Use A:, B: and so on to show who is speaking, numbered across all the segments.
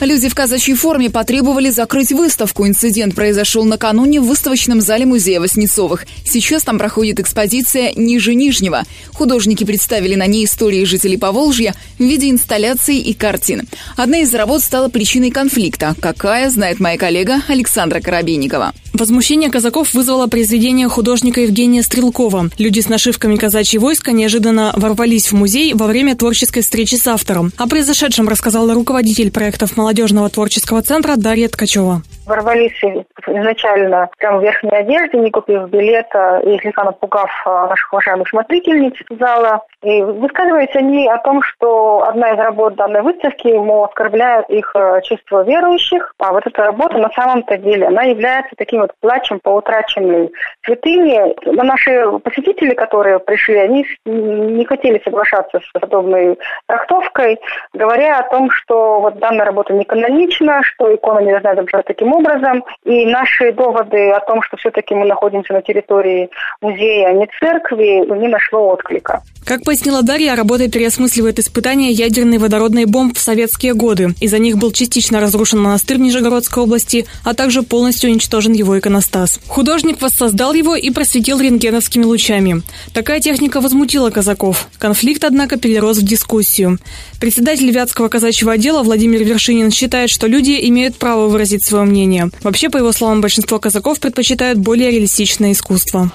A: Люди в казачьей форме потребовали закрыть выставку. Инцидент произошел накануне в выставочном зале музея Воснецовых. Сейчас там проходит экспозиция «Ниже Нижнего». Художники представили на ней истории жителей Поволжья в виде инсталляций и картин. Одна из работ стала причиной конфликта. Какая, знает моя коллега Александра Коробейникова.
B: Возмущение казаков вызвало произведение художника Евгения Стрелкова. Люди с нашивками казачьего войска неожиданно ворвались в музей во время творческой встречи с автором. О произошедшем рассказала руководитель проектов молодежного творческого центра Дарья Ткачева
C: ворвались изначально прямо в верхней одежде, не купив билета и слегка напугав а, наших уважаемых смотрительниц зала. И высказываются они о том, что одна из работ данной выставки, ему оскорбляет их а, чувство верующих, а вот эта работа на самом-то деле, она является таким вот плачем по утраченной святыне. Но наши посетители, которые пришли, они не хотели соглашаться с подобной трактовкой, говоря о том, что вот данная работа не канонична, что икона не должна изображаться таким образом, образом. И наши доводы о том, что все-таки мы находимся на территории музея, а не церкви, не нашло отклика.
B: Как пояснила Дарья, работа переосмысливает испытания ядерной водородной бомб в советские годы. Из-за них был частично разрушен монастырь в Нижегородской области, а также полностью уничтожен его иконостас. Художник воссоздал его и просветил рентгеновскими лучами. Такая техника возмутила казаков. Конфликт, однако, перерос в дискуссию. Председатель Вятского казачьего отдела Владимир Вершинин считает, что люди имеют право выразить свое мнение мнение. Вообще, по его словам, большинство казаков предпочитают более реалистичное искусство.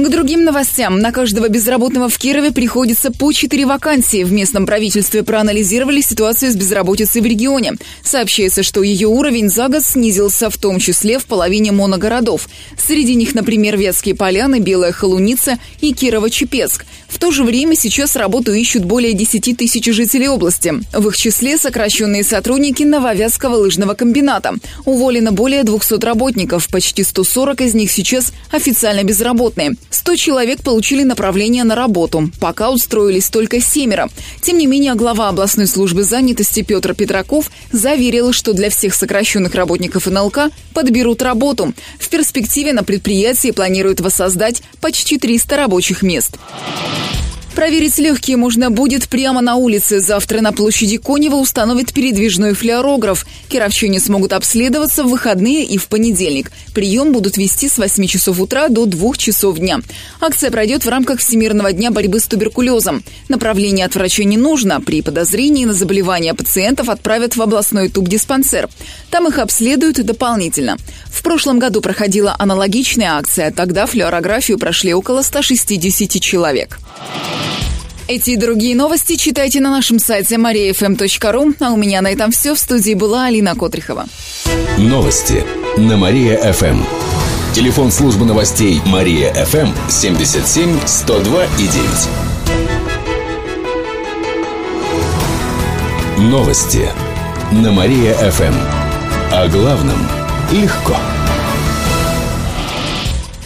A: К другим новостям. На каждого безработного в Кирове приходится по 4 вакансии. В местном правительстве проанализировали ситуацию с безработицей в регионе. Сообщается, что ее уровень за год снизился, в том числе в половине моногородов. Среди них, например, Ветские поляны, Белая Холуница и Кирово-Чепецк. В то же время сейчас работу ищут более 10 тысяч жителей области. В их числе сокращенные сотрудники Нововятского лыжного комбината. Уволено более 200 работников, почти 140 из них сейчас официально безработные. 100 человек получили направление на работу. Пока устроились только семеро. Тем не менее, глава областной службы занятости Петр Петраков заверил, что для всех сокращенных работников НЛК подберут работу. В перспективе на предприятии планируют воссоздать почти 300 рабочих мест. Проверить легкие можно будет прямо на улице. Завтра на площади Конева установят передвижной флюорограф. Кировчане смогут обследоваться в выходные и в понедельник. Прием будут вести с 8 часов утра до 2 часов дня. Акция пройдет в рамках Всемирного дня борьбы с туберкулезом. Направление от врача не нужно. При подозрении на заболевание пациентов отправят в областной тубдиспансер. Там их обследуют дополнительно. В прошлом году проходила аналогичная акция. Тогда флюорографию прошли около 160 человек. Эти и другие новости читайте на нашем сайте mariafm.ru. А у меня на этом все. В студии была Алина Котрихова.
D: Новости на Мария-ФМ. Телефон службы новостей Мария-ФМ 77 102 и 9. Новости на Мария-ФМ. О главном легко.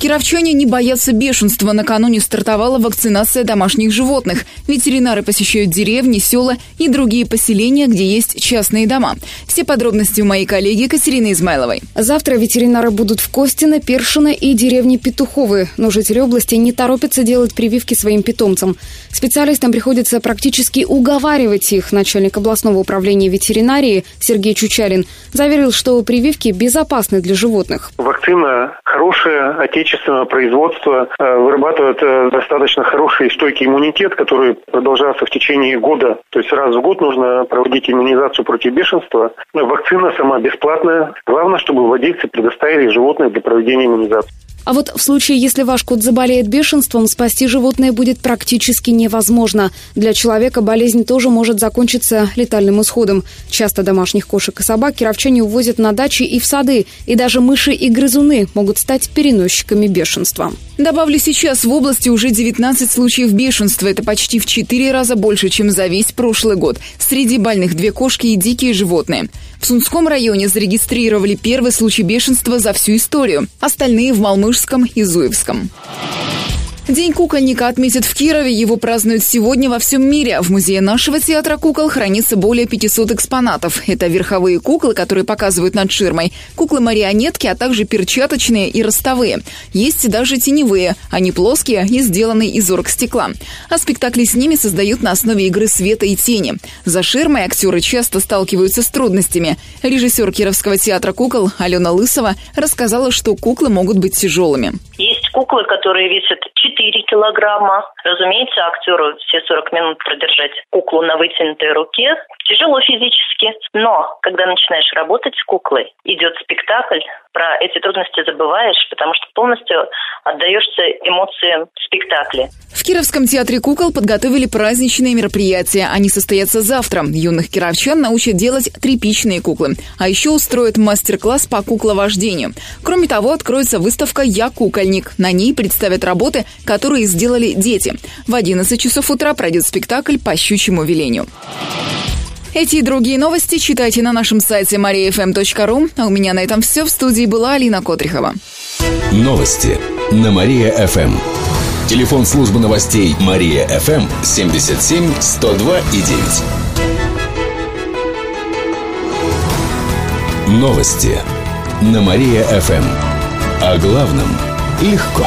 A: Кировчане не боятся бешенства. Накануне стартовала вакцинация домашних животных. Ветеринары посещают деревни, села и другие поселения, где есть частные дома. Все подробности у моей коллеги Катерины Измайловой.
E: Завтра ветеринары будут в Костино, Першино и деревне Петуховы. Но жители области не торопятся делать прививки своим питомцам. Специалистам приходится практически уговаривать их. Начальник областного управления ветеринарии Сергей Чучалин заверил, что прививки безопасны для животных.
F: Вакцина хорошая, отечественная отечественного производства э, вырабатывают э, достаточно хороший и стойкий иммунитет, который продолжается в течение года. То есть раз в год нужно проводить иммунизацию против бешенства. Вакцина сама бесплатная. Главное, чтобы владельцы предоставили животных для проведения иммунизации.
E: А вот в случае, если ваш кот заболеет бешенством, спасти животное будет практически невозможно. Для человека болезнь тоже может закончиться летальным исходом. Часто домашних кошек и собак кировчане увозят на дачи и в сады. И даже мыши и грызуны могут стать переносчиками бешенства.
A: Добавлю сейчас, в области уже 19 случаев бешенства. Это почти в 4 раза больше, чем за весь прошлый год. Среди больных две кошки и дикие животные. В Сунском районе зарегистрировали первый случай бешенства за всю историю. Остальные в Малмышском и Зуевском. День кукольника отметят в Кирове. Его празднуют сегодня во всем мире. В музее нашего театра кукол хранится более 500 экспонатов. Это верховые куклы, которые показывают над ширмой, куклы-марионетки, а также перчаточные и ростовые. Есть даже теневые. Они плоские и сделаны из оргстекла. А спектакли с ними создают на основе игры света и тени. За ширмой актеры часто сталкиваются с трудностями. Режиссер Кировского театра кукол Алена Лысова рассказала, что куклы могут быть тяжелыми.
G: Есть куклы, которые весят 4 килограмма. Разумеется, актеру все 40 минут продержать куклу на вытянутой руке тяжело физически. Но когда начинаешь работать с куклой, идет спектакль, про эти трудности забываешь, потому что полностью отдаешься эмоциям спектакля.
A: В Кировском театре кукол подготовили праздничные мероприятия. Они состоятся завтра. Юных кировчан научат делать тряпичные куклы. А еще устроят мастер-класс по кукловождению. Кроме того, откроется выставка «Я кукольник». На ней представят работы, которые сделали дети. В 11 часов утра пройдет спектакль по щучьему велению. Эти и другие новости читайте на нашем сайте mariafm.ru. А у меня на этом все. В студии была Алина Котрихова.
D: Новости на Мария-ФМ. Телефон службы новостей Мария-ФМ 77 102 и 9. Новости на Мария-ФМ. О главном легко.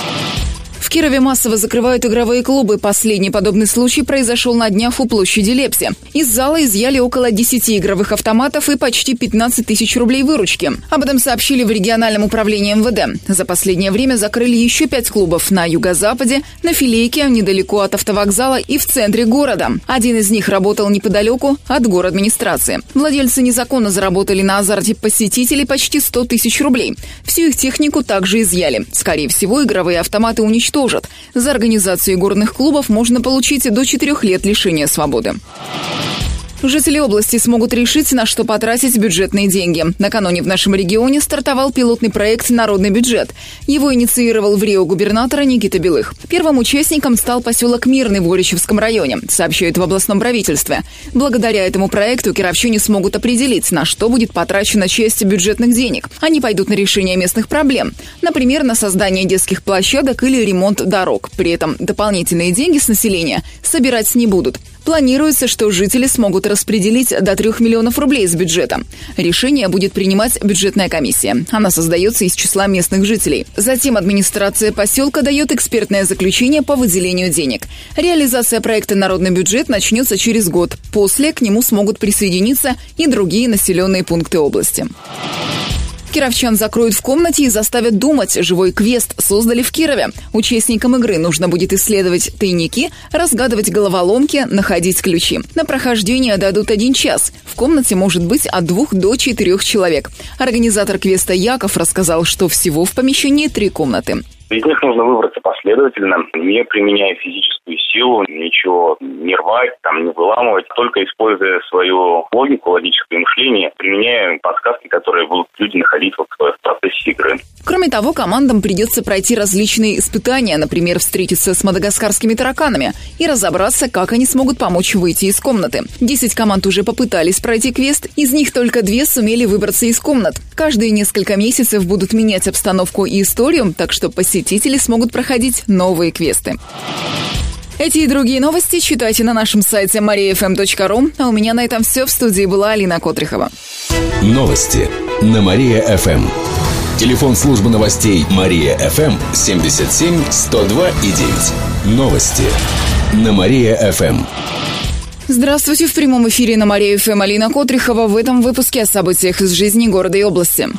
A: Кирове массово закрывают игровые клубы. Последний подобный случай произошел на днях у площади Лепси. Из зала изъяли около 10 игровых автоматов и почти 15 тысяч рублей выручки. Об этом сообщили в региональном управлении МВД. За последнее время закрыли еще пять клубов на юго-западе, на Филейке, недалеко от автовокзала и в центре города. Один из них работал неподалеку от город администрации. Владельцы незаконно заработали на азарте посетителей почти 100 тысяч рублей. Всю их технику также изъяли. Скорее всего, игровые автоматы уничтожили уничтожат. За организацию горных клубов можно получить до четырех лет лишения свободы. Жители области смогут решить, на что потратить бюджетные деньги. Накануне в нашем регионе стартовал пилотный проект «Народный бюджет». Его инициировал в Рио губернатора Никита Белых. Первым участником стал поселок Мирный в Горичевском районе, сообщают в областном правительстве. Благодаря этому проекту кировчане смогут определить, на что будет потрачена часть бюджетных денег. Они пойдут на решение местных проблем. Например, на создание детских площадок или ремонт дорог. При этом дополнительные деньги с населения собирать не будут. Планируется, что жители смогут распределить до 3 миллионов рублей из бюджета. Решение будет принимать бюджетная комиссия. Она создается из числа местных жителей. Затем администрация поселка дает экспертное заключение по выделению денег. Реализация проекта «Народный бюджет» начнется через год. После к нему смогут присоединиться и другие населенные пункты области. Кировчан закроют в комнате и заставят думать. Живой квест создали в Кирове. Участникам игры нужно будет исследовать тайники, разгадывать головоломки, находить ключи. На прохождение дадут один час. В комнате может быть от двух до четырех человек. Организатор квеста Яков рассказал, что всего в помещении три комнаты.
H: Из них нужно выбраться последовательно, не применяя физическую силу, ничего не рвать, там, не выламывать, только используя свою логику, логическое мышление, применяя подсказки, которые будут люди находить вот в процессе игры.
A: Кроме того, командам придется пройти различные испытания, например, встретиться с мадагаскарскими тараканами и разобраться, как они смогут помочь выйти из комнаты. Десять команд уже попытались пройти квест, из них только две сумели выбраться из комнат. Каждые несколько месяцев будут менять обстановку и историю, так что посетители смогут проходить новые квесты. Эти и другие новости читайте на нашем сайте mariafm.ru. А у меня на этом все. В студии была Алина Котрихова.
D: Новости на Мария-ФМ. Телефон службы новостей Мария-ФМ 77 102 и 9. Новости на Мария-ФМ.
A: Здравствуйте, в прямом эфире на Мария-ФМ Алина Котрихова. В этом выпуске о событиях из жизни города и области.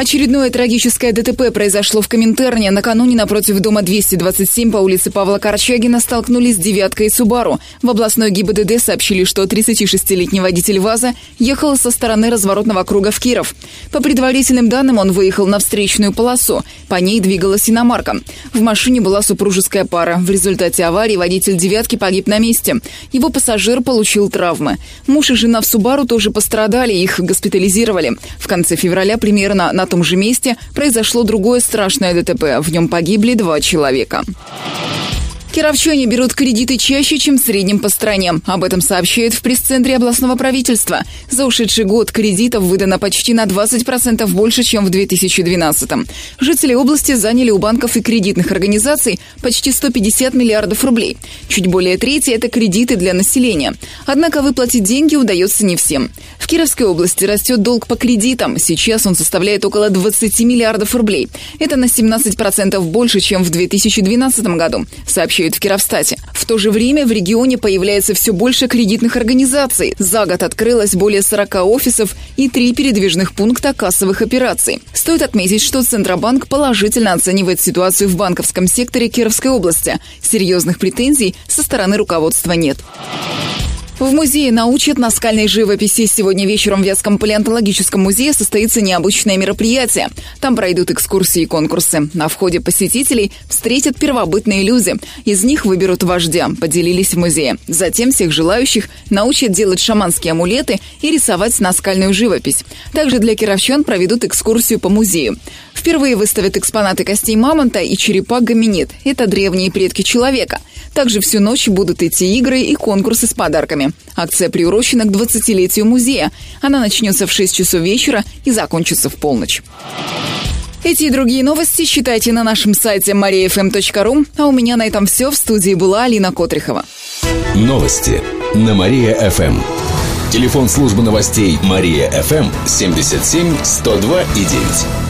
A: Очередное трагическое ДТП произошло в Коминтерне. Накануне напротив дома 227 по улице Павла Корчагина столкнулись «девятка» и «Субару». В областной ГИБДД сообщили, что 36-летний водитель ВАЗа ехал со стороны разворотного круга в Киров. По предварительным данным, он выехал на встречную полосу. По ней двигалась иномарка. В машине была супружеская пара. В результате аварии водитель «девятки» погиб на месте. Его пассажир получил травмы. Муж и жена в «Субару» тоже пострадали, их госпитализировали. В конце февраля примерно на том же месте произошло другое страшное ДТП. В нем погибли два человека. Кировчане берут кредиты чаще, чем в среднем по стране. Об этом сообщают в пресс-центре областного правительства. За ушедший год кредитов выдано почти на 20% больше, чем в 2012 -м. Жители области заняли у банков и кредитных организаций почти 150 миллиардов рублей. Чуть более трети – это кредиты для населения. Однако выплатить деньги удается не всем. В Кировской области растет долг по кредитам. Сейчас он составляет около 20 миллиардов рублей. Это на 17% больше, чем в 2012 году, сообщает сообщают в Кировстате. В то же время в регионе появляется все больше кредитных организаций. За год открылось более 40 офисов и три передвижных пункта кассовых операций. Стоит отметить, что Центробанк положительно оценивает ситуацию в банковском секторе Кировской области. Серьезных претензий со стороны руководства нет. В музее научат наскальной живописи. Сегодня вечером в Вятском палеонтологическом музее состоится необычное мероприятие. Там пройдут экскурсии и конкурсы. На входе посетителей встретят первобытные люди. Из них выберут вождя, поделились в музее. Затем всех желающих научат делать шаманские амулеты и рисовать наскальную живопись. Также для кировчан проведут экскурсию по музею. Впервые выставят экспонаты костей мамонта и черепа гоминид. Это древние предки человека. Также всю ночь будут идти игры и конкурсы с подарками. Акция приурочена к 20-летию музея. Она начнется в 6 часов вечера и закончится в полночь. Эти и другие новости читайте на нашем сайте mariafm.ru. А у меня на этом все. В студии была Алина Котрихова.
D: Новости на Мария-ФМ. Телефон службы новостей Мария-ФМ 77 102 и 9.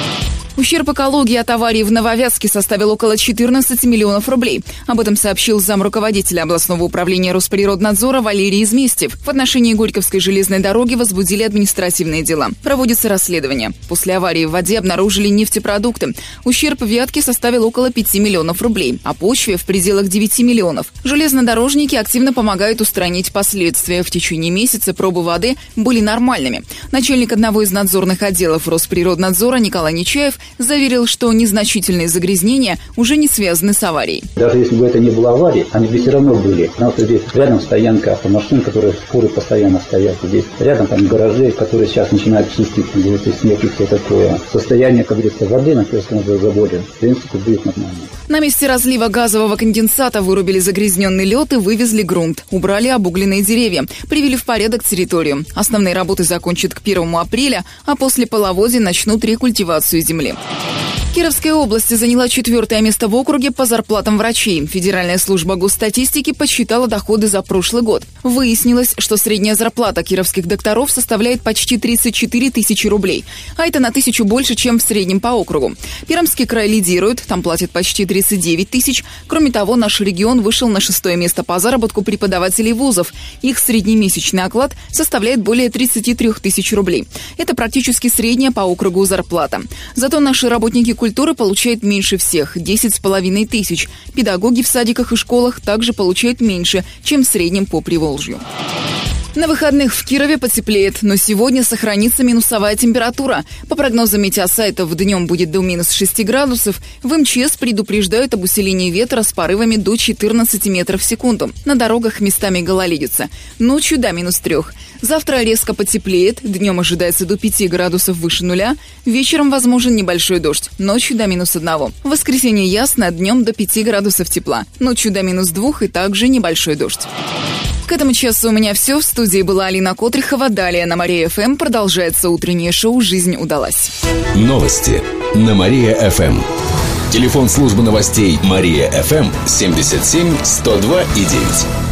A: Ущерб экологии от аварии в Нововятске составил около 14 миллионов рублей. Об этом сообщил зам руководителя областного управления Росприроднадзора Валерий Изместьев. В отношении Горьковской железной дороги возбудили административные дела. Проводится расследование. После аварии в воде обнаружили нефтепродукты. Ущерб Вятке составил около 5 миллионов рублей, а почве в пределах 9 миллионов. Железнодорожники активно помогают устранить последствия. В течение месяца пробы воды были нормальными. Начальник одного из надзорных отделов Росприроднадзора Николай Нечаев заверил, что незначительные загрязнения уже не связаны с аварией.
I: Даже если бы это не было аварии, они бы все равно были. Потому что здесь рядом стоянка автомашин, которые фуры постоянно стоят. Здесь рядом там гаражи, которые сейчас начинают чистить, говорится, снег и все такое. Состояние, как говорится, воды на Кировском заводе, в принципе, будет нормально.
A: На месте разлива газового конденсата вырубили загрязненный лед и вывезли грунт. Убрали обугленные деревья. Привели в порядок территорию. Основные работы закончат к 1 апреля, а после половодья начнут рекультивацию земли. Thank you. Кировская область заняла четвертое место в округе по зарплатам врачей. Федеральная служба госстатистики подсчитала доходы за прошлый год. Выяснилось, что средняя зарплата кировских докторов составляет почти 34 тысячи рублей, а это на тысячу больше, чем в среднем по округу. Пермский край лидирует, там платят почти 39 тысяч. Кроме того, наш регион вышел на шестое место по заработку преподавателей вузов. Их среднемесячный оклад составляет более 33 тысяч рублей. Это практически средняя по округу зарплата. Зато наши работники культуры получают меньше всех – 10,5 тысяч. Педагоги в садиках и школах также получают меньше, чем в среднем по Приволжью. На выходных в Кирове потеплеет, но сегодня сохранится минусовая температура. По прогнозам метеосайтов, днем будет до минус 6 градусов. В МЧС предупреждают об усилении ветра с порывами до 14 метров в секунду. На дорогах местами гололедица. Ночью до минус 3. Завтра резко потеплеет, днем ожидается до 5 градусов выше нуля. Вечером возможен небольшой дождь, ночью до минус 1. В воскресенье ясно, днем до 5 градусов тепла. Ночью до минус 2 и также небольшой дождь. К этому часу у меня все. В студии была Алина Котрихова. Далее на Мария-ФМ продолжается утреннее шоу «Жизнь удалась».
D: Новости на Мария-ФМ. Телефон службы новостей Мария-ФМ 77 102 и 9.